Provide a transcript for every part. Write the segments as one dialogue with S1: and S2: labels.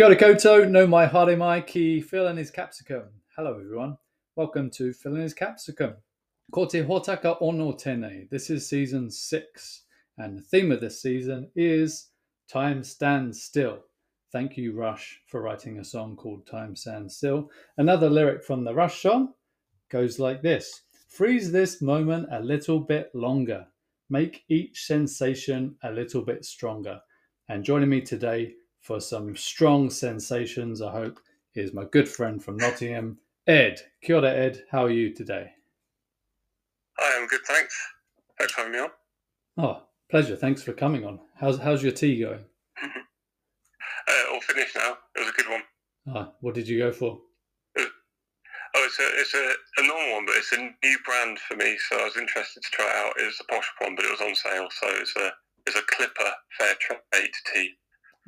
S1: Kia ora koutou, nau mai haere mai ki Phil and his capsicum. Hello everyone, welcome to Phil and his capsicum. Ko te hotaka ono tene. This is season six, and the theme of this season is Time Stands Still. Thank you, Rush, for writing a song called Time Stands Still. Another lyric from the Rush song goes like this Freeze this moment a little bit longer, make each sensation a little bit stronger. And joining me today for some strong sensations, I hope, is my good friend from Nottingham, Ed. Kia ora, Ed. How are you today?
S2: Hi, I'm good, thanks. Thanks for having me on.
S1: Oh, pleasure. Thanks for coming on. How's how's your tea going?
S2: Uh, all finished now. It was a good one.
S1: Ah, what did you go for?
S2: Oh, it's a it's a, a normal one, but it's a new brand for me, so I was interested to try it out. It was a posh one, but it was on sale, so it's a it's a Clipper Fair Trade tea,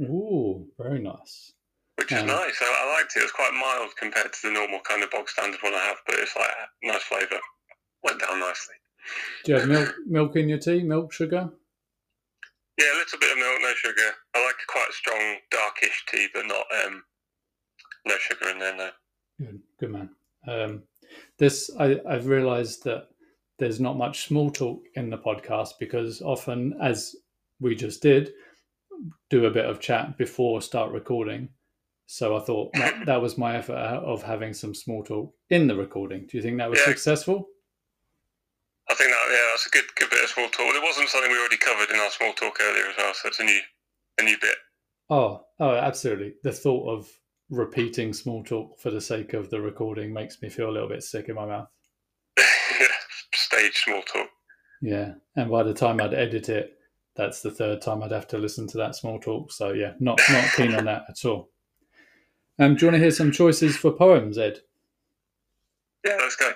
S1: Ooh, very nice.
S2: which is
S1: Um,
S2: nice. I, I liked it. It was quite mild compared to the normal kind of bog standard one I have, but it's like a nice flavour. Went down nicely.
S1: Do you have milk milk in your tea? Milk, sugar?
S2: Yeah, a little bit of milk, no sugar. I like quite a strong darkish tea, but not um no sugar in there. No.
S1: Good, good man. Um, this I, I've realised that there's not much small talk in the podcast because often, as we just did, do a bit of chat before start recording. So I thought that, that was my effort uh, of having some small talk in the recording. Do you think that was
S2: Yeah.
S1: successful?
S2: I think that yeah, that's a good good bit of small talk. It wasn't something we already covered in our small talk earlier as well, so it's a new a new bit.
S1: Oh, oh, absolutely. The thought of repeating small talk for the sake of the recording makes me feel a little bit sick in my mouth.
S2: Stage small talk.
S1: Yeah, and by the time I'd edit it, that's the third time I'd have to listen to that small talk. So yeah, not not keen on that at all. Um, do you want to hear some choices for poems, Ed?
S2: Yeah, let's go.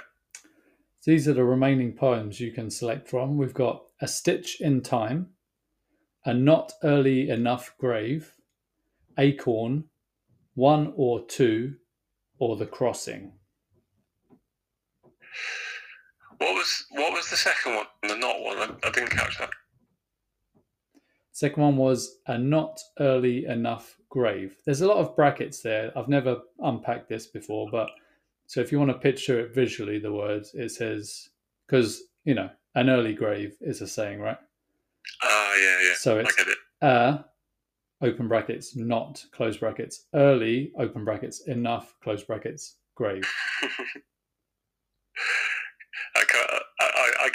S1: These are the remaining poems you can select from. We've got A Stitch in Time, A Not Early Enough Grave, Acorn, One or Two, or The Crossing.
S2: What was what was the second one? The not one. I, I didn't catch that.
S1: Second one was a not early enough grave. There's a lot of brackets there. I've never unpacked this before, but so if you want to picture it visually, the words it says because you know an early grave is a saying, right?
S2: Ah, yeah, yeah.
S1: So it's
S2: it.
S1: a open brackets not close brackets early open brackets enough close brackets grave.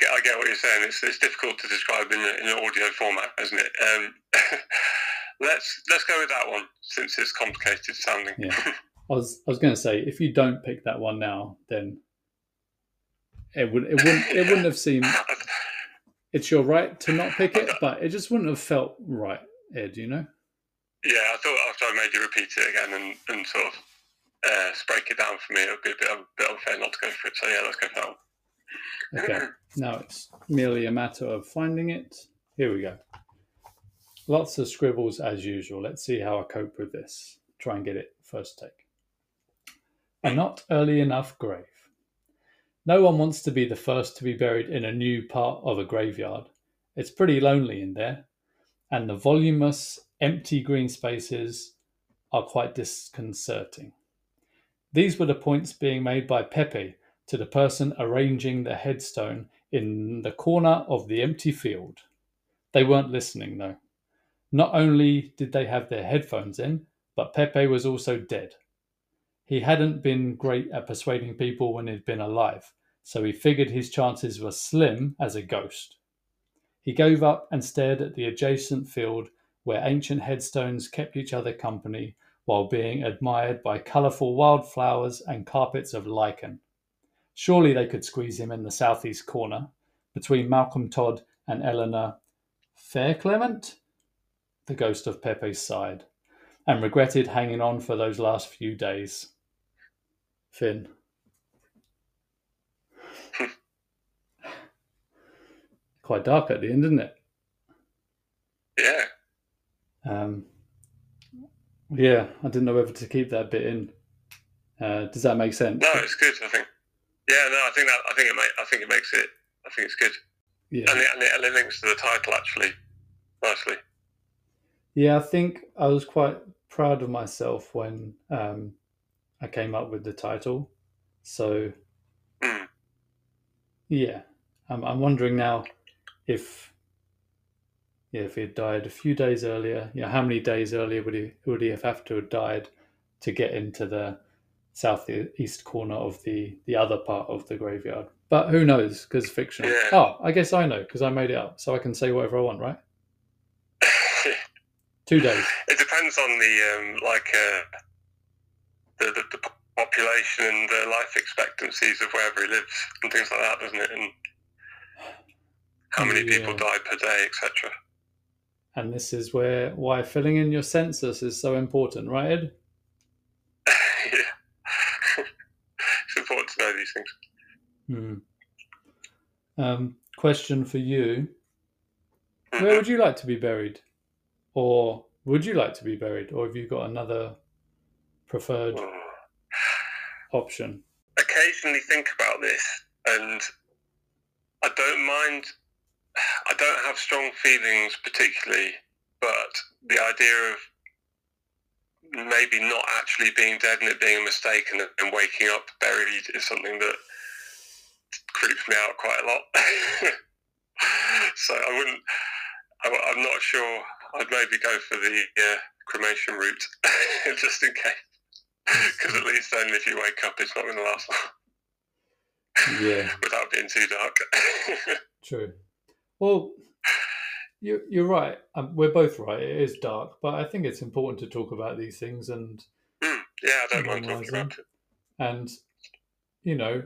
S2: Get I get what you're saying. It's it's difficult to describe in, a, in an audio format, isn't it? Um, let's let's go with that one since it's complicated sounding.
S1: Yeah. I was I was going to say if you don't pick that one now, then it would it wouldn't it wouldn't have seemed it's your right to not pick it, but it just wouldn't have felt right, Ed. You know?
S2: Yeah, I thought after I made you repeat it again and, and sort of uh, break it down for me, it would be a bit, a bit unfair not to go for it. So yeah, let's go for that one.
S1: Okay. Now it's merely a matter of finding it. Here we go. Lots of scribbles as usual. Let's see how I cope with this. Try and get it first take. A not early enough grave. No one wants to be the first to be buried in a new part of a graveyard. It's pretty lonely in there, and the voluminous, empty green spaces are quite disconcerting. These were the points being made by Pepe to the person arranging the headstone in the corner of the empty field. They weren't listening, though. Not only did they have their headphones in, but Pepe was also dead. He hadn't been great at persuading people when he'd been alive, so he figured his chances were slim as a ghost. He gave up and stared at the adjacent field where ancient headstones kept each other company while being admired by colourful wildflowers and carpets of lichen. Surely they could squeeze him in the southeast corner between Malcolm Todd and Eleanor Fairclement, the ghost of Pepe's side, and regretted hanging on for those last few days. Finn. Quite dark at the end, isn't it?
S2: Yeah,
S1: Um, yeah, I didn't know whether to keep that bit in. Uh, does that make sense?
S2: no, it's good. I think. Yeah, no, I think that I think it ma- I think it makes it. I think it's good,
S1: Yeah.
S2: and it, and it, and it links to the title actually nicely.
S1: Yeah, I think I was quite proud of myself when um, I came up with the title. So,
S2: Mm.
S1: yeah, I'm, I'm wondering now if, yeah, if he had died a few days earlier, you know, how many days earlier would he would he have have to have died to get into the southeast corner of the the other part of the graveyard? But who knows? Because fiction.
S2: Yeah.
S1: Oh, I guess I know because I made it up, so I can say whatever I want, right? Two days.
S2: it depends on the um, like uh, the, the the population and the life expectancies of wherever he lives and things like that, doesn't it? And how many people die per day, etc.
S1: And this is where why filling in your census is so important, right, Ed?
S2: yeah, it's important to know these things.
S1: Hmm. Um, question for you:
S2: Mm-hmm.
S1: Where would you like to be buried, or would you like to be buried, or have you got another preferred
S2: Mm.
S1: option?
S2: occasionally think about this and I don't mind I don't have strong feelings particularly but the idea of maybe not actually being dead and it being a mistake and, and waking up buried is something that creeps me out quite a lot. So I wouldn't I, I'm not sure. I'd maybe go for the uh, cremation route just in case. Because at least then if you wake up it's not going to last long.
S1: Yeah,
S2: without being too dark.
S1: true. Well, you you're right. Um, we're both right. It is dark, but I think it's important to talk about these things and
S2: Hmm, yeah, I don't mind talking about it.
S1: and you know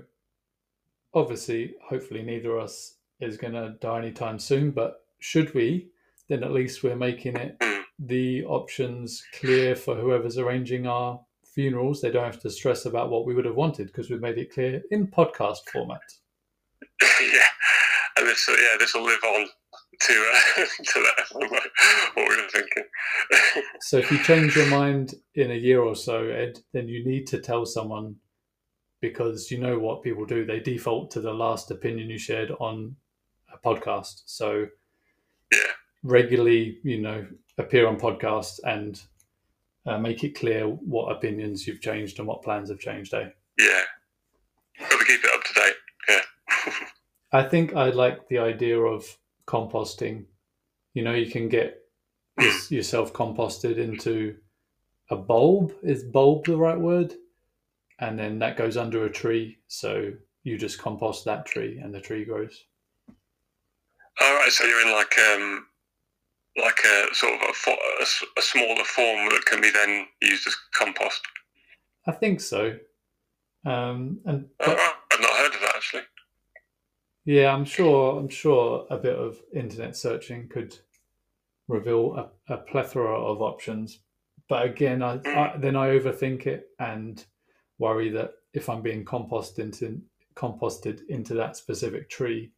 S1: obviously hopefully neither of us is going to die anytime soon but should we then at least we're making it
S2: Mm.
S1: the options clear for whoever's arranging our funerals they don't have to stress about what we would have wanted because we've made it clear in podcast format
S2: yeah, and this, uh, yeah, this will live on to uh, to that what we were thinking.
S1: so if you change your mind in a year or so ed then you need to tell someone because you know what people do they default to the last opinion you shared on a podcast so
S2: yeah,
S1: regularly, you know, appear on podcasts and uh, make it clear what opinions you've changed and what plans have changed. Eh?
S2: yeah, got to keep it up to date. Yeah,
S1: I think I like the idea of composting. You know, you can get your- yourself composted into a bulb. Is bulb the right word? And then that goes under a tree. So you just compost that tree and the tree grows.
S2: all right. So you're in like um like a sort of a, fo- a a smaller form that can be then used as compost.
S1: I think so. Um, and
S2: Oh,
S1: but-.
S2: I've not heard of that actually.
S1: Yeah, I'm sure. I'm sure a bit of internet searching could reveal a, a plethora of options. But again, I, I then I overthink it and worry that if I'm being composted into composted into that specific tree,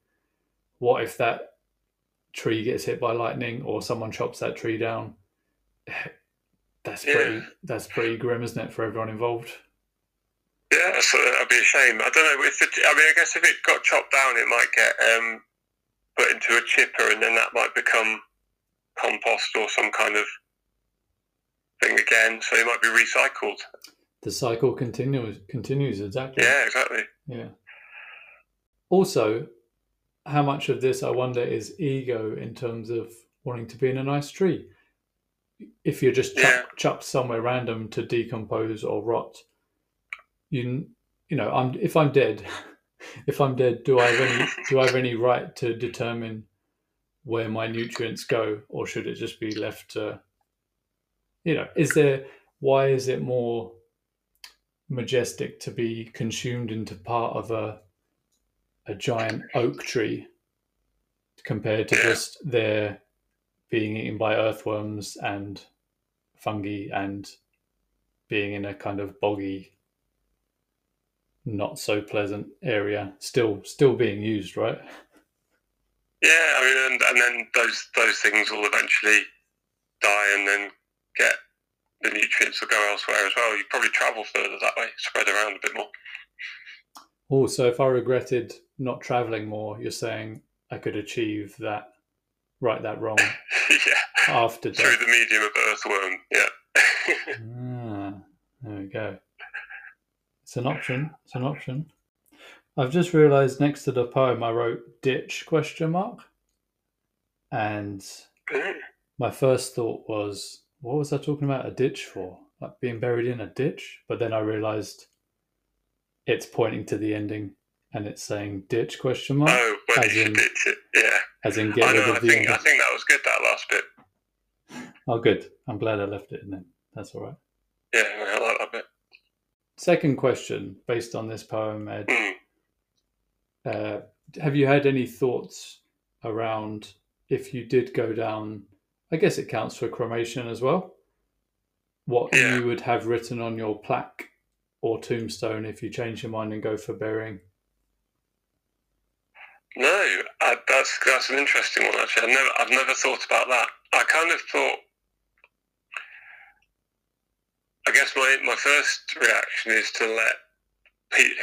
S1: what if that tree gets hit by lightning or someone chops that tree down? That's
S2: Yeah.
S1: pretty. That's pretty grim, isn't it, for everyone involved?
S2: Yeah, so that'd be a shame. I don't know if it, I mean, I guess if it got chopped down, it might get um, put into a chipper, and then that might become compost or some kind of thing again. So it might be recycled.
S1: The cycle continues. Continues exactly.
S2: Yeah, exactly.
S1: Yeah. Also, how much of this I wonder is ego in terms of wanting to be in a nice tree. If you're just chuck,
S2: Yeah.
S1: chucked somewhere random to decompose or rot, you you know, I'm if I'm dead, if I'm dead, do I have any do I have any right to determine where my nutrients go, or should it just be left to, you know, is there why is it more majestic to be consumed into part of a a giant oak tree compared to just there being eaten by earthworms and fungi and being in a kind of boggy not so pleasant area still still being used right
S2: Yeah, I mean, and, and then those those things will eventually die, and then get the nutrients will go elsewhere as well. You probably travel further that way, spread around a bit more.
S1: Oh, so if i regretted not traveling more you're saying i could achieve that right that wrong
S2: yeah,
S1: after
S2: through the medium of earthworm. Yeah.
S1: ah, there we go. It's an option. It's an option. I've just realised next to the poem I wrote ditch question mark, and mm. my first thought was, what was I talking about a ditch for? Like being buried in a ditch? But then I realised it's pointing to the ending and it's saying ditch question mark.
S2: Oh, well,
S1: As in-
S2: ditch it. Yeah.
S1: As in get
S2: I
S1: rid
S2: know. I
S1: of the
S2: think. I think that was good. That last bit.
S1: Oh, good. I'm glad I left it in then. That's all right.
S2: Yeah, I like that bit.
S1: Second question, based on this poem, Ed.
S2: Mm.
S1: Uh, have you had any thoughts around if you did go down? I guess it counts for cremation as well. What
S2: Yeah.
S1: you would have written on your plaque or tombstone if you change your mind and go for burying?
S2: No, I, that's that's an interesting one actually. I've never I've never thought about that. I kind of thought. I guess my, my first reaction is to let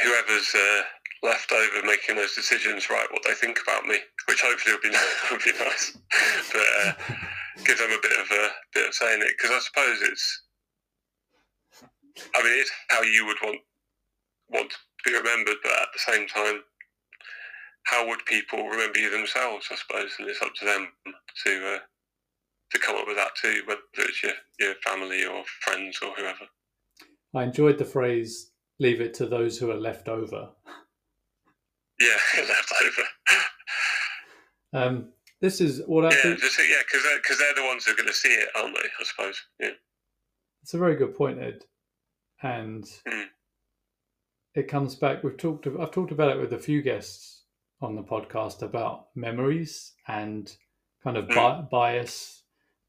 S2: whoever's uh, left over making those decisions write what they think about me, which hopefully will be be nice, but uh, give them a bit of a bit of saying it because I suppose it's. I mean, it's how you would want want to be remembered, but at the same time, how would people remember you themselves? I suppose, and it's up to them to uh, to come up with that too, whether it's your your family or friends or whoever.
S1: I enjoyed the phrase "leave it to those who are left over."
S2: Yeah, left over.
S1: Um, this is what I
S2: yeah,
S1: think.
S2: just yeah, because they're, 'cause they're the ones who are going to see it, aren't they? I suppose. Yeah.
S1: It's a very good point, Ed, and
S2: Mm.
S1: it comes back. We've talked. I've talked about it with a few guests on the podcast about memories and kind of bi- bias,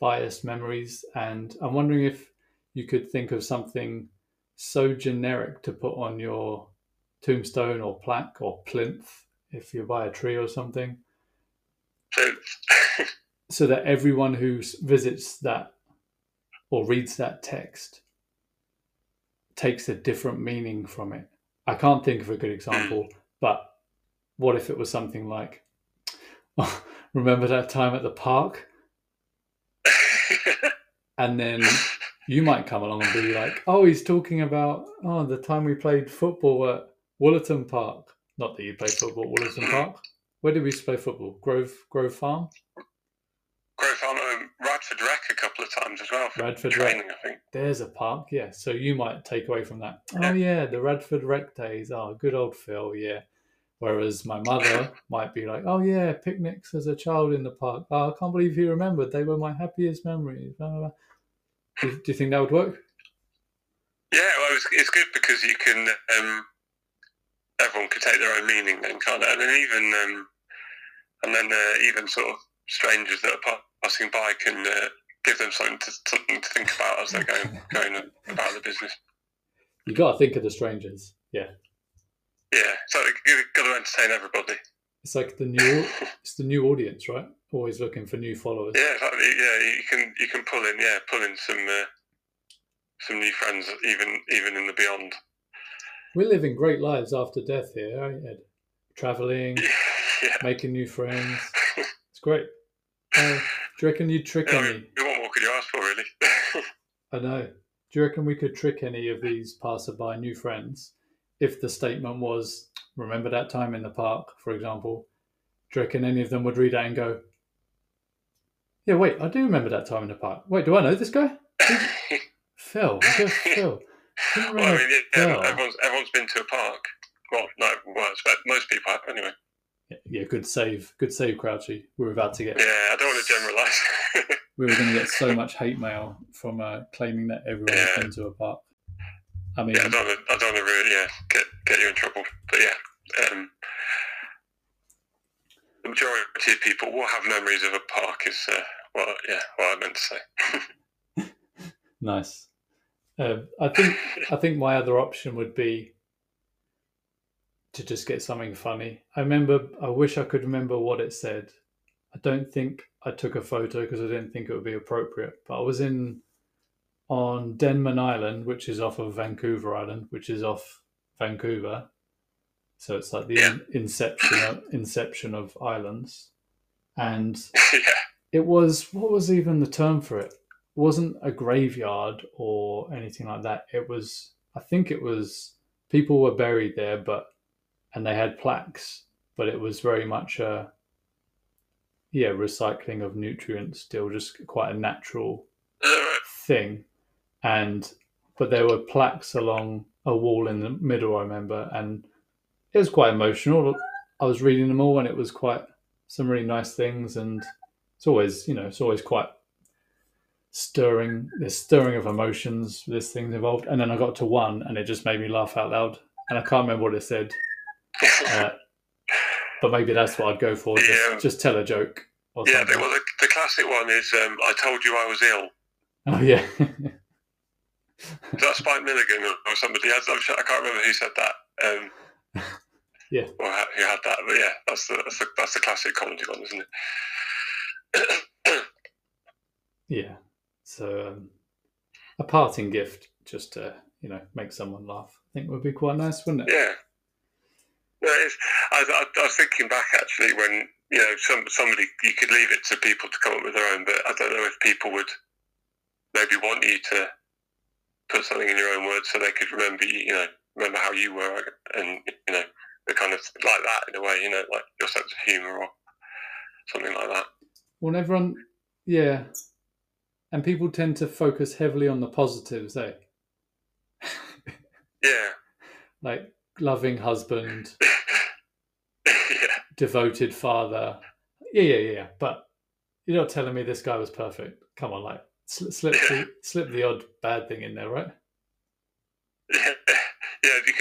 S1: biased memories, and I'm wondering if you could think of something so generic to put on your tombstone or plaque or plinth if you buy a tree or something,
S2: So
S1: so that everyone who visits that or reads that text takes a different meaning from it. I can't think of a good example, hmm. but what if it was something like, oh, remember that time at the park? And then you might come along and be like, oh, he's talking about, oh, the time we played football at Wollaton Park. Not that you played football at Wollaton Park. Where did we play football? Grove Grove Farm?
S2: Grove Farm, um, Radford Rec a couple of times as well for
S1: Radford Rec.
S2: I think.
S1: There's a park, yeah. So you might take away from that.
S2: Yeah.
S1: Oh yeah, the Radford Rec days. Oh, good old Phil, yeah. Whereas my mother might be like, oh yeah, picnics as a child in the park. Oh, I can't believe he remembered. They were my happiest memories. Blah, blah, blah. Do, you think that would work?
S2: Yeah, well, it's, it's good because you can. Um, everyone can take their own meaning, then, can't they? And then even, um, and then uh, even sort of strangers that are pa- passing by can uh, give them something to something to think about as they're going going about the business.
S1: You got to think of the strangers. Yeah,
S2: Yeah, so you've got to entertain everybody.
S1: it's like the new, it's the new audience, right? Always looking for new followers.
S2: Yeah. Yeah, you can you can pull in yeah pull in some uh, some new friends even even in the beyond.
S1: We're living great lives after death here, aren't Ed? Traveling,
S2: yeah,
S1: making new friends. It's great. Uh, do you reckon you'd trick
S2: yeah
S1: any?
S2: we, what more could you ask for, really?
S1: I know. Do you reckon we could trick any of these passerby new friends if the statement was, remember that time in the park, for example? Do you reckon any of them would read that and go, yeah, wait, I do remember that time in the park. Wait, do I know this guy? Phil. Phil.
S2: Well, I mean, yeah, everyone's everyone's been to a park. Well, no, well, most people have anyway.
S1: Yeah, good save. Good save, Crouchy. We're about to get,
S2: Yeah, I don't want to generalise.
S1: we were going to get so much hate mail from uh, claiming that everyone has
S2: Yeah.
S1: been to a park. I mean,
S2: yeah, I don't want to, I don't want to really yeah get get you in trouble. But yeah, um, the majority of people will have memories of a park. Is uh, well, yeah, what I meant to say.
S1: Nice. Um, I think I think my other option would be to just get something funny. I remember. I wish I could remember what it said. I don't think I took a photo because I didn't think it would be appropriate. But I was in on Denman Island, which is off of Vancouver Island, which is off Vancouver. So it's like the
S2: Yeah.
S1: inception of, inception of islands, and
S2: yeah,
S1: it was what was even the term for it? wasn't a graveyard or anything like that. It was, I think it was people were buried there, but and they had plaques, but it was very much a yeah recycling of nutrients, still just quite a natural thing, and but there were plaques along a wall in the middle. I remember, and it was quite emotional. I was reading them all, and it was quite some really nice things, and it's always you know it's always quite stirring this stirring of emotions this thing's involved and then i got to one and it just made me laugh out loud and i can't remember what it said uh, but maybe that's what i'd go for just,
S2: Yeah.
S1: just tell a joke or
S2: yeah,
S1: something.
S2: well, the, the classic one is um, I told you I was ill.
S1: oh yeah
S2: that's that Spike Milligan or, somebody? sure, I can't remember who said that. Um,
S1: Yeah.
S2: Or ha- who had that? But yeah, that's the that's the, that's the classic comedy one, isn't it?
S1: yeah so um, a parting gift just to you know make someone laugh i think would be quite nice wouldn't it
S2: yeah. No, I, I, I was thinking back actually when you know some somebody you could leave it to people to come up with their own, but I don't know if people would maybe want you to put something in your own words so they could remember you, you know, remember how you were, and you know, the kind of like that in a way, you know, like your sense of humour or something like that.
S1: well everyone yeah and people tend to focus heavily on the positives eh
S2: Yeah,
S1: like loving husband
S2: yeah,
S1: devoted father. Yeah, yeah, yeah. But you're not telling me this guy was perfect. Come on, like sl- slip the, slip the odd bad thing in there, right?
S2: yeah. Yeah, you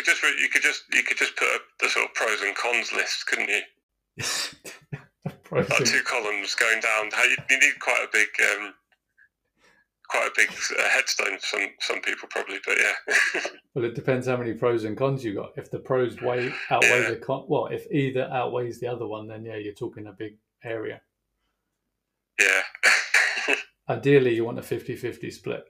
S2: could just you could just you could just put up the sort of pros and cons list, couldn't you? Like
S1: and-
S2: two columns going down. You need quite a big, um, quite a big uh, headstone. for Some some people probably, but yeah,
S1: well, it depends how many pros and cons you got. If the pros weigh outweigh
S2: Yeah.
S1: the con, well, if either outweighs the other one, then yeah, you're talking a big area.
S2: yeah,
S1: Ideally, you want a 50-50 split.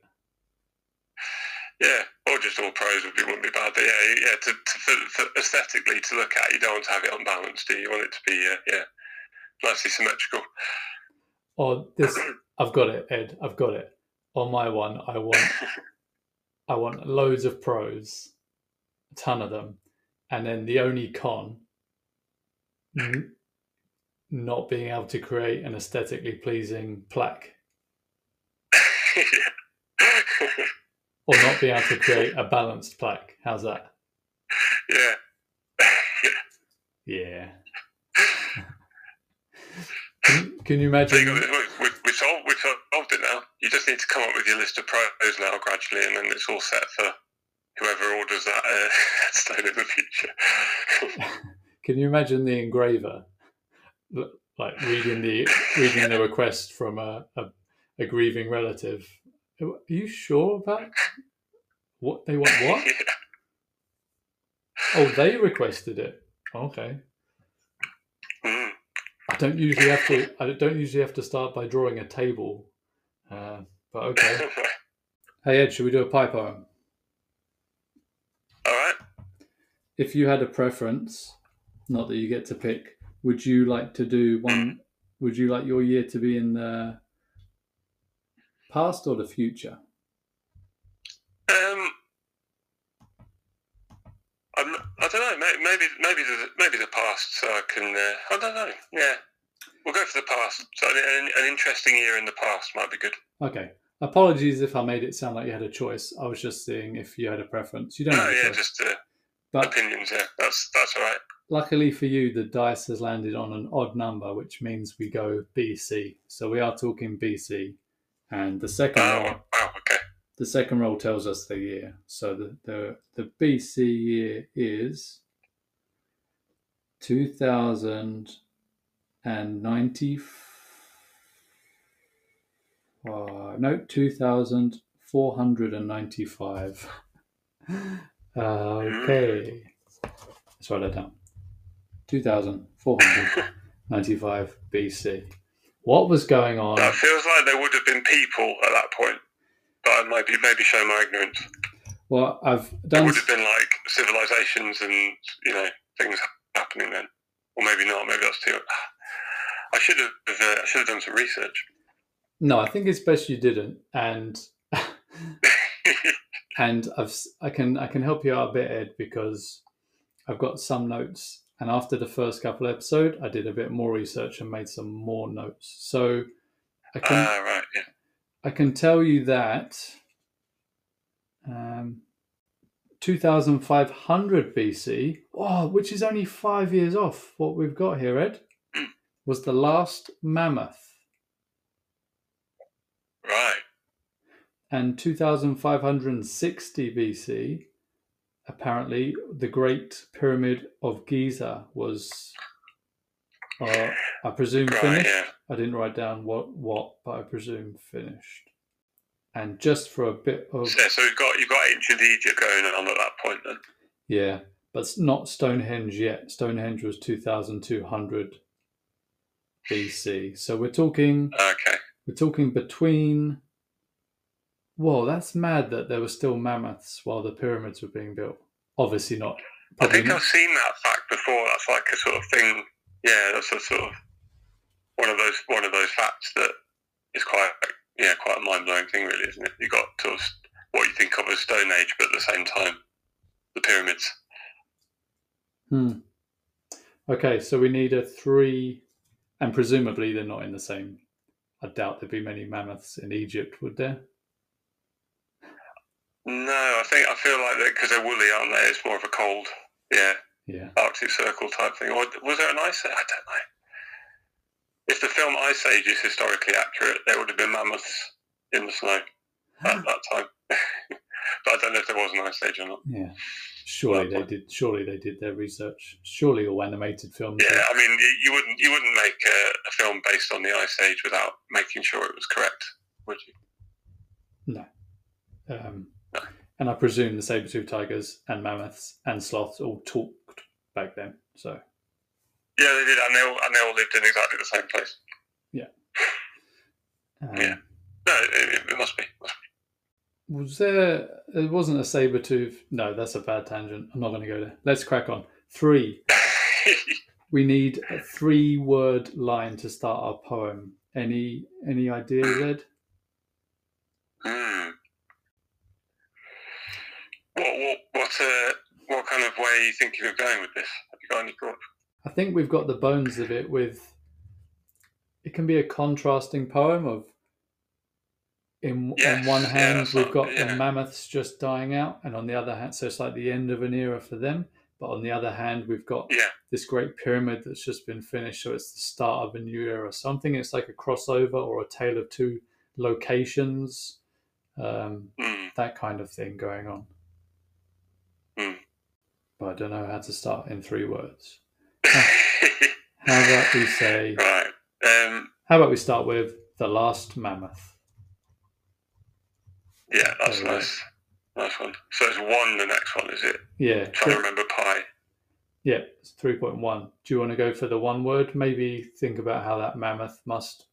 S2: yeah. Just all pros would be wouldn't be bad. But yeah, yeah. To, to for, for aesthetically to look at, you don't want to have it unbalanced. Do you? You want it to be uh, yeah, nicely symmetrical.
S1: Or this, I've got it, Ed. I've got it. On my one, I want I want loads of pros, a ton of them, and then the only con, not being able to create an aesthetically pleasing plaque,
S2: yeah.
S1: or not be able to create a balanced plaque. How's that?
S2: yeah.
S1: Yeah. can, can you imagine?
S2: we, we, we solved, we've solved it now. You just need to come up with your list of pros now gradually, and then it's all set for whoever orders that uh, headstone in the future.
S1: Can you imagine the engraver, like reading the reading the request from a, a, a grieving relative? Are you sure about what they want? What?
S2: yeah.
S1: Oh, they requested it. Okay.
S2: Mm.
S1: I don't usually have to. I don't usually have to start by drawing a table. Uh, but okay. Hey Ed, should we do a pi poem?
S2: all right.
S1: If you had a preference, not that you get to pick, would you like to do one? Would you like your year to be in the past or the future?
S2: Um, I'm, I don't know. may- Maybe maybe the maybe the past, so I can. Uh, I don't know. Yeah, we'll go for the past. So an, an interesting year in the past might be good.
S1: Okay. Apologies if I made it sound like you had a choice. I was just seeing if you had a preference. You don't have
S2: Oh yeah,
S1: choice.
S2: just uh,
S1: But
S2: opinions. Yeah, that's that's all right.
S1: luckily for you, the dice has landed on an odd number, which means we go BC. So we are talking BC. And the second
S2: Oh
S1: roll,
S2: wow. Okay.
S1: the second roll tells us the year. So the, the, the BC year is 2095. No, 2495. okay. Let's write that down. 2495 BC. What was going on?
S2: That feels like there would have been people at that point, but I might be maybe show my ignorance.
S1: Well, I've
S2: There
S1: done.
S2: would have been like civilizations and you know things happening then, or maybe not. Maybe that's too. I should have. Uh, I should have done some research.
S1: No, I think it's best you didn't, and and I've I can I can help you out a bit, Ed, because I've got some notes, and after the first couple episode, I did a bit more research and made some more notes. So I can
S2: Ah, right. Yeah.
S1: I can tell you that um, 2500 BC, oh, which is only five years off what we've got here, Ed, was the last mammoth.
S2: Right.
S1: And 2560 BC, apparently, the Great Pyramid of Giza was, uh, I presume,
S2: Right.
S1: finished.
S2: Yeah.
S1: I didn't write down what, what, but I presume finished. And just for a bit of
S2: yeah, so you've got you've got ancient Egypt going on at that point then.
S1: Yeah, but it's not Stonehenge yet. Stonehenge was 2200 BC. So we're talking
S2: Okay.
S1: we're talking between Whoa, that's mad that there were still mammoths while the pyramids were being built. Obviously not.
S2: I think
S1: not.
S2: I've seen that fact before. That's like a sort of thing. Yeah, that's a sort of one of those one of those facts that is quite yeah quite a mind blowing thing, really, isn't it? You got to what you think of as Stone Age, but at the same time, the pyramids.
S1: Hmm. Okay, so we need a three and presumably they're not in the same I doubt there'd be many mammoths in Egypt, would there?
S2: No, I think I feel like that because they're woolly, aren't they? It's more of a cold, yeah,
S1: Yeah.
S2: Arctic Circle type thing. Or was there an ice age? I don't know. If the film Ice Age is historically accurate, there would have been mammoths in the snow at that time. but I don't know if there was an ice age or not.
S1: Yeah. Surely they did surely they did their research. Surely all animated films
S2: Yeah, I mean, you, you wouldn't you wouldn't make a, a film based on the Ice Age without making sure it was correct, would you? No.
S1: Um, and I presume the saber-toothed tigers and mammoths and sloths all talked back then. So
S2: Yeah, they did, and they all and they all lived in exactly the same place.
S1: um,
S2: Yeah. No, it, it must be. Must
S1: was there? It wasn't a saber-tooth. No, that's a bad tangent. I'm not going to go there. Let's crack on. Three. We need a three-word line to start our poem. Any any ideas, Ed?
S2: Hmm. What what what uh, what kind of way are you thinking of going with this? Have you got any thoughts?
S1: I think we've got the bones of it with it can be a contrasting poem of in on one hand
S2: that's
S1: we've got
S2: yeah.
S1: the mammoths just dying out and on the other hand so it's like the end of an era for them but on the other hand we've got
S2: Yeah.
S1: this great pyramid that's just been finished so it's the start of a new era something it's like a crossover or a tale of two locations um,
S2: Hmm.
S1: that kind of thing going on
S2: Hmm.
S1: But I don't know how to start in three words how about we say
S2: right. Um.
S1: How about we start with the last mammoth?
S2: Yeah, that's
S1: There
S2: nice. Nice one. So it's one. The next one is it?
S1: Yeah,
S2: trying to remember pi.
S1: yeah, it's three point one. Do you want to go for the one word? Maybe think about how that mammoth must.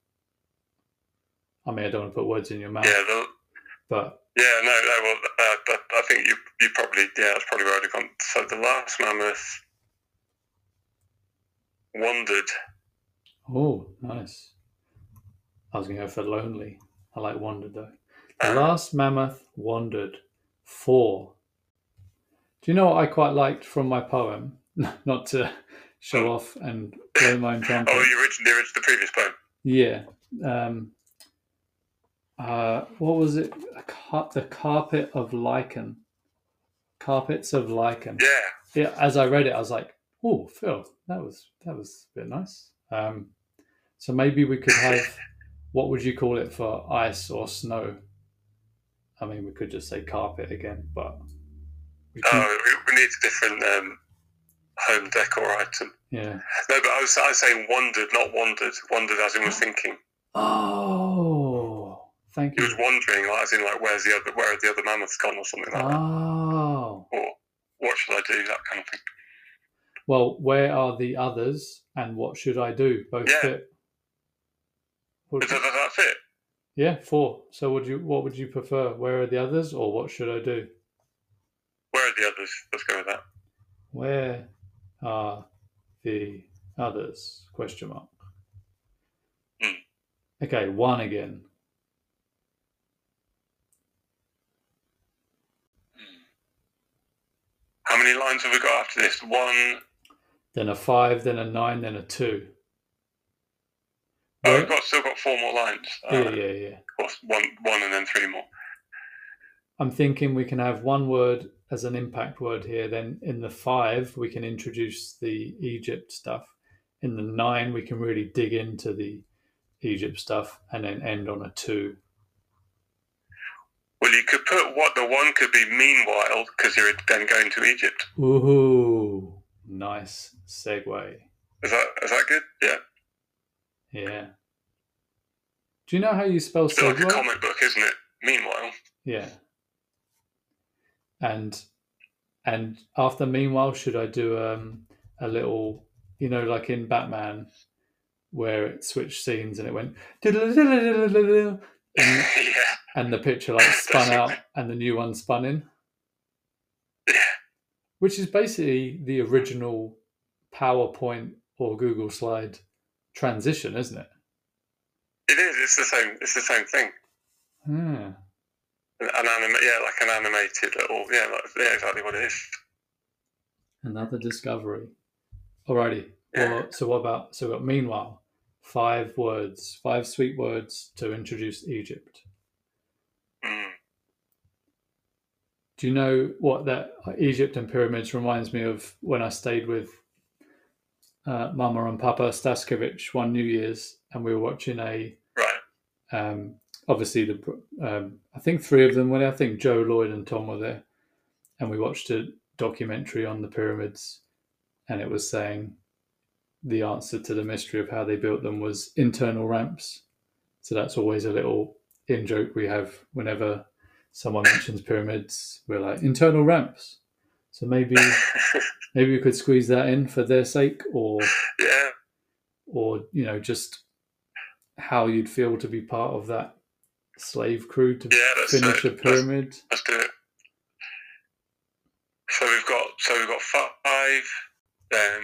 S1: I mean, I don't want to put words in your mouth,
S2: Yeah. The,
S1: but
S2: yeah. No. No. Well, uh, that, I think you you probably yeah. That's probably where I'd have gone. So the last mammoth wandered.
S1: oh, nice. I was going to go for lonely. I like wandered though. The
S2: Uh,
S1: last mammoth wandered four. Do you know what I quite liked from my poem? Not to show off and blow my own trumpet.
S2: oh, the original, the, original, the previous poem.
S1: Yeah. Um, uh, what was it? A car- the carpet of lichen. Carpets of lichen.
S2: Yeah.
S1: Yeah. As I read it, I was like, "Oh, Phil, that was that was a bit nice." Um, so maybe we could have. what would you call it for ice or snow? I mean, we could just say carpet again, but we can,
S2: Oh, we, we need a different um, home decor item.
S1: yeah.
S2: No, but I was, I was saying wandered, not wandered. Wandered as in was thinking.
S1: Oh, thank
S2: He
S1: you.
S2: was wondering, like, as in, like, where's the other, where are the other mammoths gone, or something like that.
S1: Oh.
S2: Or what should I do? That kind of thing.
S1: Well, where are the others and what should I do? Both
S2: Yeah.
S1: fit. Would-
S2: that, does that fit?
S1: yeah, four. So would you what would you prefer? Where are the others or what should I do?
S2: Where are the others? Let's go with that.
S1: Where are the others? Question mark.
S2: Hmm.
S1: Okay, one again.
S2: How many lines have we got after this? One.
S1: Then a five, then a nine, then a two.
S2: Oh, we've got still got four more lines. Uh,
S1: yeah, yeah, yeah.
S2: Of course, one, one, and then three more.
S1: I'm thinking we can have one word as an impact word here. Then in the five, we can introduce the Egypt stuff. In the nine, we can really dig into the Egypt stuff and then end on a two.
S2: Well, you could put what the one could be meanwhile because you're then going to Egypt.
S1: Ooh, nice segue.
S2: Is that is that good? Yeah.
S1: Yeah. Do you know how you spell
S2: It's bit like a comic book, isn't it? Meanwhile.
S1: Yeah. And and after meanwhile, should I do um a little, you know, like in Batman, where it switched scenes and it went and,
S2: yeah.
S1: And the picture like spun out and the new one spun in,
S2: Yeah.
S1: which is basically the original PowerPoint or Google slide transition, isn't it?
S2: It is. It's the same. It's the same thing.
S1: Hmm.
S2: An anima- yeah, like an animated little. Yeah, like, yeah, exactly what it is.
S1: Another discovery. Alrighty.
S2: Yeah.
S1: Well, so what about so we've meanwhile five words, five sweet words to introduce Egypt.
S2: Mm.
S1: Do you know what that Egypt and pyramids reminds me of when I stayed with uh, Mama and Papa Staskovic one New Year's and we were watching a
S2: Right.
S1: um, obviously the um, I think three of them were there. I think Joe Lloyd and Tom were there, and we watched a documentary on the pyramids, and it was saying the answer to the mystery of how they built them was internal ramps. So that's always a little in joke we have whenever someone mentions pyramids. We're like internal ramps. So maybe maybe we could squeeze that in for their sake, or
S2: yeah.
S1: or you know just how you'd feel to be part of that slave crew to
S2: Yeah,
S1: finish
S2: it.
S1: a pyramid.
S2: Let's do it. So we've got so we've got five. Then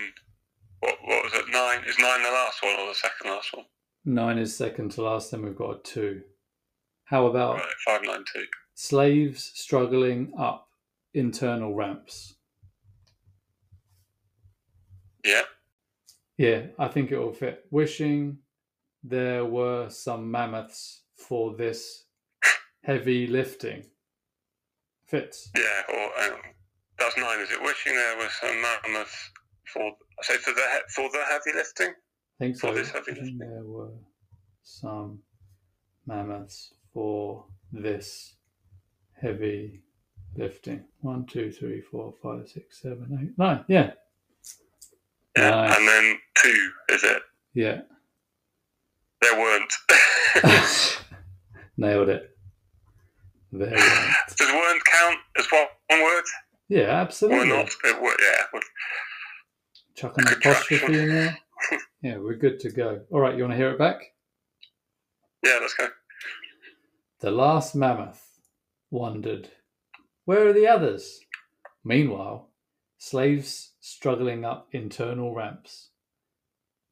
S2: what? What was it? Nine. Is nine the last one or the second last one?
S1: Nine is second to last. Then we've got a two. How about
S2: Right. Five nine two.
S1: slaves struggling up internal ramps?
S2: Yeah.
S1: Yeah, I think it will fit. Wishing there were some mammoths for this heavy lifting. Fits.
S2: Yeah. Or um, that's nine. Is it? Wishing there were some mammoths for. I say for the he- for the heavy lifting.
S1: I think so.
S2: For this heavy lifting.
S1: there were some mammoths for this heavy lifting. One, two, three, four, five, six, seven, eight, nine. Yeah.
S2: Yeah.
S1: Nice.
S2: And then two. Is it?
S1: Yeah.
S2: There weren't.
S1: Nailed it. There we go.
S2: Does weren't count as one, one word?
S1: Yeah,
S2: Or
S1: absolutely.
S2: not? It were, yeah.
S1: Chuck an apostrophe in there. Yeah, we're good to go. All right, you want to hear it back?
S2: Yeah. Let's go.
S1: The last mammoth wondered, Where are the others? Meanwhile, slaves struggling up internal ramps.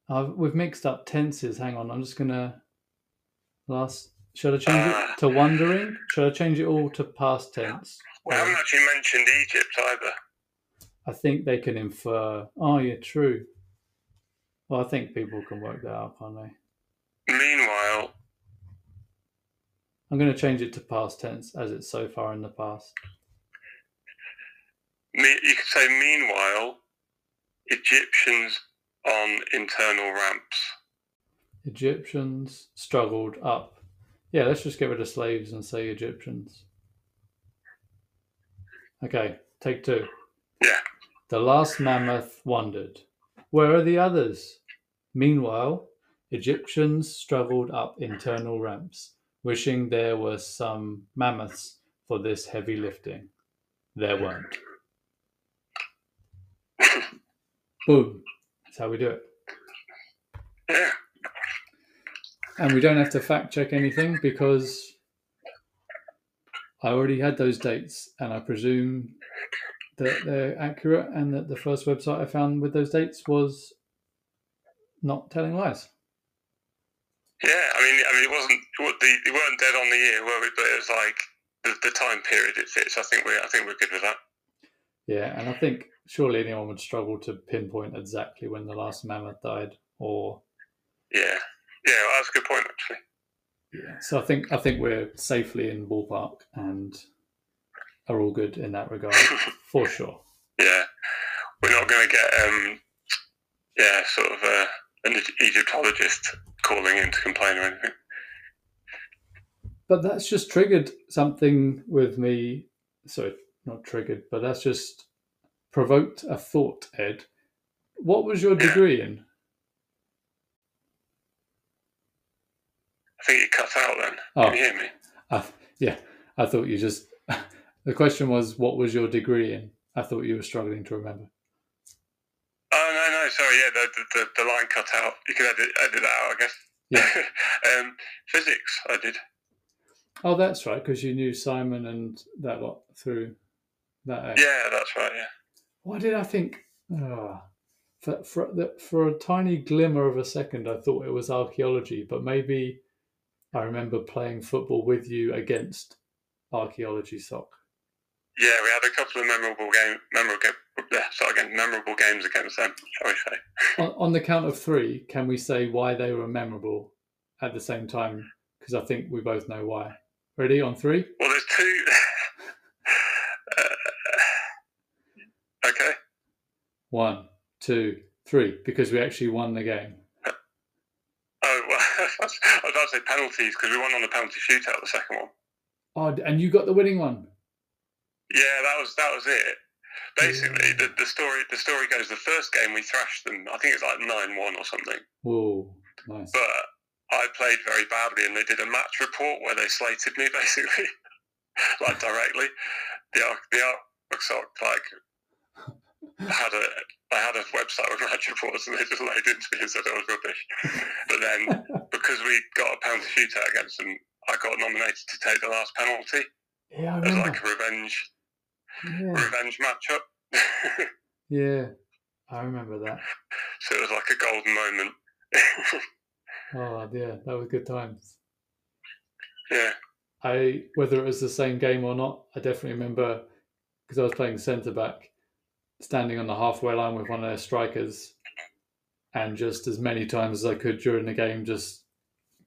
S1: Uh, we've mixed up tenses. Hang on, I'm just going to. Last. Should I change it to wondering? Should I change it all to past tense?
S2: We haven't actually mentioned Egypt either.
S1: I think they can infer. Oh, yeah, true. Well, I think people can work that out, can't they?
S2: Meanwhile,
S1: I'm going to change it to past tense as it's so far in the past.
S2: you could say, meanwhile, Egyptians on internal ramps.
S1: Egyptians struggled up. Yeah, let's just get rid of slaves and say Egyptians. Okay, take two.
S2: Yeah.
S1: The last mammoth wondered, Where are the others? Meanwhile, Egyptians struggled up internal ramps, wishing there were some mammoths for this heavy lifting. There weren't. Boom. That's how we do it. And we don't have to fact check anything because I already had those dates and I presume that they're accurate and that the first website I found with those dates was not telling lies.
S2: Yeah, I mean, I mean, it wasn't. It wa- the- It weren't dead on the year, were we? But it was like the, the time period it fits. I think we. I think we're good with that.
S1: Yeah, and I think surely anyone would struggle to pinpoint exactly when the last mammoth died, or
S2: Yeah, yeah, well, that's a good point actually.
S1: yeah. So I think I think we're safely in ballpark and are all good in that regard for sure.
S2: Yeah, we're not going to get um, yeah, sort of uh, an Egyptologist calling in to complain or anything.
S1: But that's just triggered something with me. Sorry, not triggered, but that's just provoked a thought, Ed. What was your degree in?
S2: I think you cut out then.
S1: Oh,
S2: Can you hear me?
S1: I, yeah, I thought you just. The question was, what was your degree in? I thought you were struggling to remember.
S2: Oh no, no, sorry. Yeah, the the, the, the line cut out. You can edit edit that out, I guess.
S1: Yeah.
S2: um, physics, I did.
S1: Oh, that's right, because you knew Simon and that lot through that. age.
S2: Yeah, that's right. Yeah.
S1: Why did I think? ah, for for the, for a tiny glimmer of a second, I thought it was archaeology, but maybe I remember playing football with you against archaeology sock.
S2: Yeah, we had a couple of memorable game, memorable. Yeah, sorry again, memorable games against them. Shall we say?
S1: On, on the count of three, can we say why they were memorable at the same time? Because I think we both know why. Ready on three?
S2: Well, there's two. uh, okay.
S1: One, two, three. Because we actually won the game.
S2: Oh well, I was about to say penalties because we won on the penalty shootout. The second one.
S1: Oh, and you got the winning one.
S2: Yeah, that was that was it. Basically,
S1: Yeah.
S2: the, the story the story goes. The first game we thrashed them. I think it's like nine one or something.
S1: Whoa, nice.
S2: But I played very badly, and they did a match report where they slated me basically, like directly. The the Arc Sock like had a I had a website with match reports, and they just laid into me and said I was rubbish. But then because we got a penalty shootout against them, I got nominated to take the last penalty
S1: yeah, I
S2: as like a revenge
S1: Yeah,
S2: revenge matchup.
S1: yeah, I remember that.
S2: so it was like a golden moment.
S1: Oh, yeah, that was good times.
S2: yeah.
S1: I whether it was the same game or not, I definitely remember because I was playing centre back, standing on the halfway line with one of their strikers, and just as many times as I could during the game, just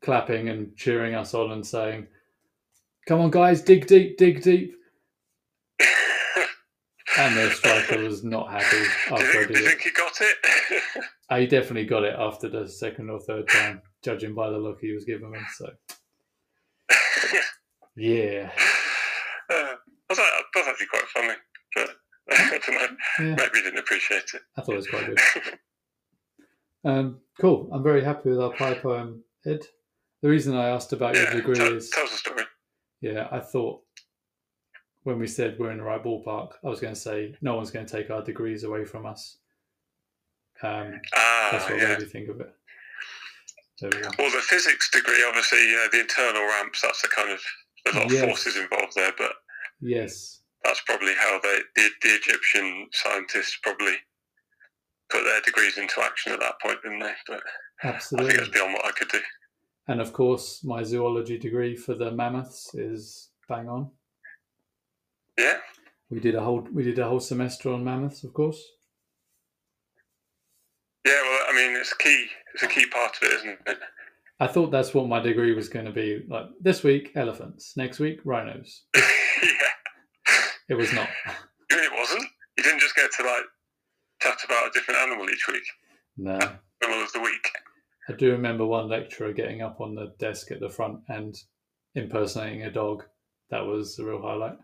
S1: clapping and cheering us on and saying, "Come on, guys, dig deep, dig deep." And their striker was not happy
S2: do, you
S1: after I
S2: think,
S1: did
S2: do you think you got it?
S1: I definitely got it after the second or third time, judging by the look he was giving me. So yeah,
S2: uh, was that, that's actually quite funny, but I don't know.
S1: yeah.
S2: Maybe you didn't appreciate it.
S1: I thought it was quite good. Um, cool. I'm very happy with our pi poem, Ed. The reason I asked about your
S2: yeah,
S1: degree
S2: tell,
S1: is,
S2: tell us a story.
S1: yeah, I thought when we said we're in the right ballpark, I was going to say no one's going to take our degrees away from us. Um, that's
S2: Ah,
S1: what
S2: yeah.
S1: made me think of it.
S2: Well, the physics degree, obviously, uh, the internal ramps, that's the kind of, there's a lot of
S1: Yes.
S2: forces involved there, but
S1: Yes,
S2: that's probably how they, the, the Egyptian scientists probably put their degrees into action at that point, didn't they? But I think
S1: absolutely.
S2: it's beyond what I could do.
S1: And of course, my zoology degree for the mammoths is bang on.
S2: Yeah,
S1: We did a whole we did a whole semester on mammoths, of course.
S2: Yeah. Well, I mean, it's key. It's a key part of it, isn't it?
S1: I thought that's what my degree was going to be. Like this week, elephants. Next week, rhinos.
S2: yeah.
S1: It was not.
S2: You mean it wasn't? You didn't just get to like chat about a different animal each week.
S1: No.
S2: Animal of the week.
S1: I do remember one lecturer getting up on the desk at the front and impersonating a dog. That was the real highlight.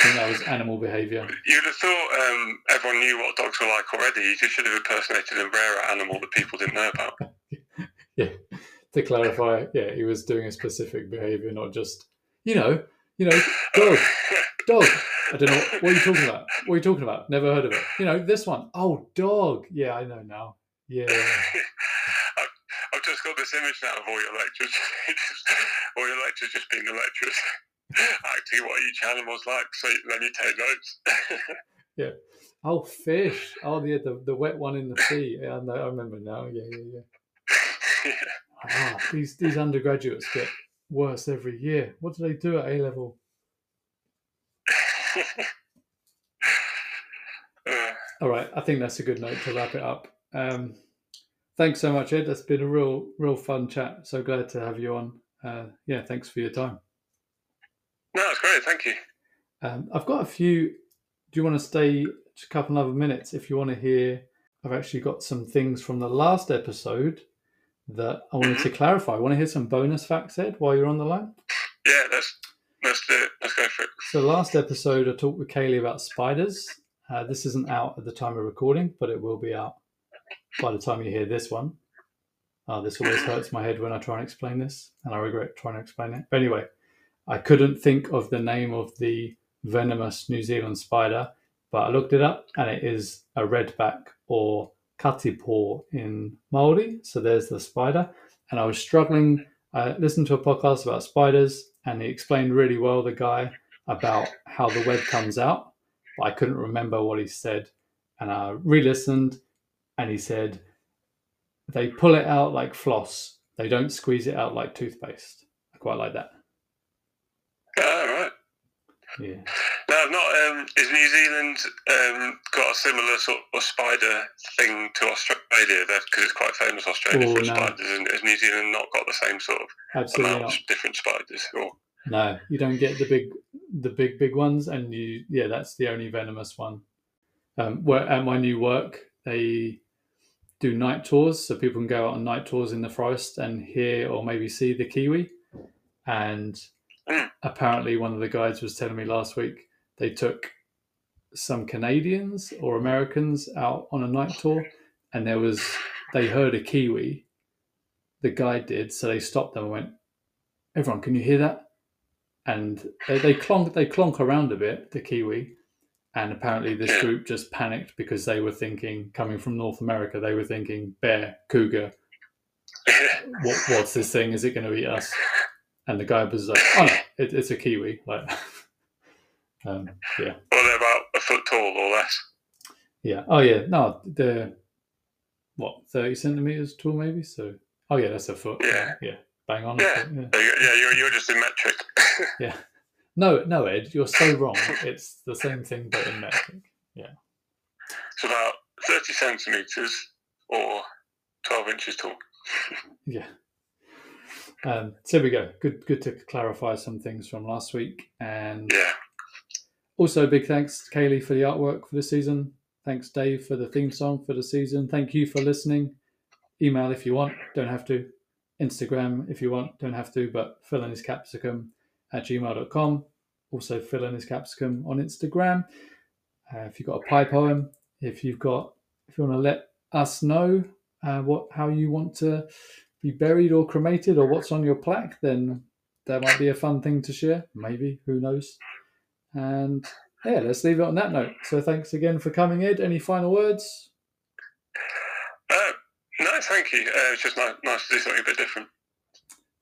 S1: I think that was animal behaviour.
S2: You'd have thought um, everyone knew what dogs were like already. You just should have impersonated a rarer animal that people didn't know about.
S1: Yeah, to clarify, yeah, he was doing a specific behaviour, not just, you know, you know, dog, dog. I don't know what are you talking about. What are you talking about? Never heard of it. You know, this one. Oh, dog. Yeah, I know now. Yeah.
S2: I've, I've just got this image now of all your lectures, all your lectures just being the lecturers acting what each animal's like, so then you take notes. Yeah.
S1: Oh, fish. Oh, yeah, the, the wet one in the sea. Yeah, I, know, I remember now. Yeah, yeah, yeah. Ah, these these undergraduates get worse every year. What do they do at A level? All right, I think that's a good note to wrap it up. Um, thanks so much, Ed. That's been a real, real fun chat. So glad to have you on. Uh, yeah, thanks for your time.
S2: No, it's great. Thank you.
S1: Um, I've got a few. Do you want to stay just a couple of minutes if you want to hear? I've actually got some things from the last episode that I wanted to clarify. Want to hear some bonus facts, Ed, while you're on the line?
S2: Yeah, let's let's do it. Let's go for it.
S1: So last episode, I talked with Kayleigh about spiders. Uh, this isn't out at the time of recording, but it will be out by the time you hear this one. Uh, this always hurts my head when I try and explain this, and I regret trying to explain it. But anyway, I couldn't think of the name of the venomous New Zealand spider, but I looked it up, and it is a redback or katipo in Maori. So there's the spider, and I was struggling. I listened to a podcast about spiders, and he explained really well the guy about how the web comes out, but I couldn't remember what he said, and I re-listened, and he said they pull it out like floss. They don't squeeze it out like toothpaste. I quite like that.
S2: All right.
S1: Yeah.
S2: No, I've not. Um, is New Zealand um, got a similar sort of spider thing to Australia? Because it's quite famous Australia
S1: Oh,
S2: for
S1: no.
S2: spiders, and has New Zealand not got the same sort of
S1: Absolutely
S2: amount of different spiders? Or
S1: No, you don't get the big, the big, big ones, and you, yeah, that's the only venomous one. Um, where at my new work, they do night tours, so people can go out on night tours in the forest and hear or maybe see the kiwi. And. Apparently, one of the guides was telling me last week they took some Canadians or Americans out on a night tour, and there was they heard a kiwi. The guide did, so they stopped them and went, "Everyone, can you hear that?" and they, they clonk they clonk around a bit the kiwi and apparently this group just panicked because they were thinking coming from north america they were thinking bear cougar what, what's this thing is it going to eat us and the guy was like oh no it, it's a kiwi like um, yeah
S2: well, they're about a foot tall or less.
S1: yeah oh yeah no they're what 30 centimeters tall maybe so oh yeah that's a foot
S2: Yeah.
S1: yeah bang on
S2: Yeah.
S1: foot, yeah.
S2: Yeah, you're, you're just in metric.
S1: Yeah. No, no, Ed, you're so wrong. It's the same thing, but in metric. Yeah.
S2: It's about 30 centimetres or 12 inches tall.
S1: Yeah. Um, so we go. Good, good to clarify some things from last week. And
S2: Yeah.
S1: also, big thanks to Kayleigh for the artwork for the season. Thanks, Dave, for the theme song for the season. Thank you for listening. Email if you want, don't have to. Instagram if you want, don't have to, but Phil and his capsicum at gmail.com. Also, Phil and his capsicum on Instagram. Uh, if you've got a pi poem, if you've got, if you want to let us know uh, what how you want to be buried or cremated or what's on your plaque, then that might be a fun thing to share. Maybe, who knows? And yeah, let's leave it on that note. So thanks again for coming, Ed. Any final words?
S2: Uh, no, thank you. Uh, it's just nice, nice to do something a bit different.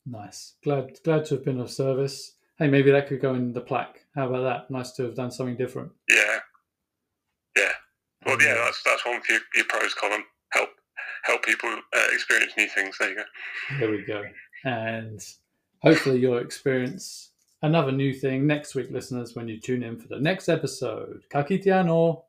S1: Nice. Glad glad to have been of service. Hey, maybe that could go in the plaque. How about that? Nice to have done something different.
S2: Yeah. Yeah. Well, yeah, that's that's one for your, your pros column. Help people uh, experience new things. There you go.
S1: There we go. And hopefully you'll experience another new thing next week, listeners, when you tune in for the next episode. Ka kite anō.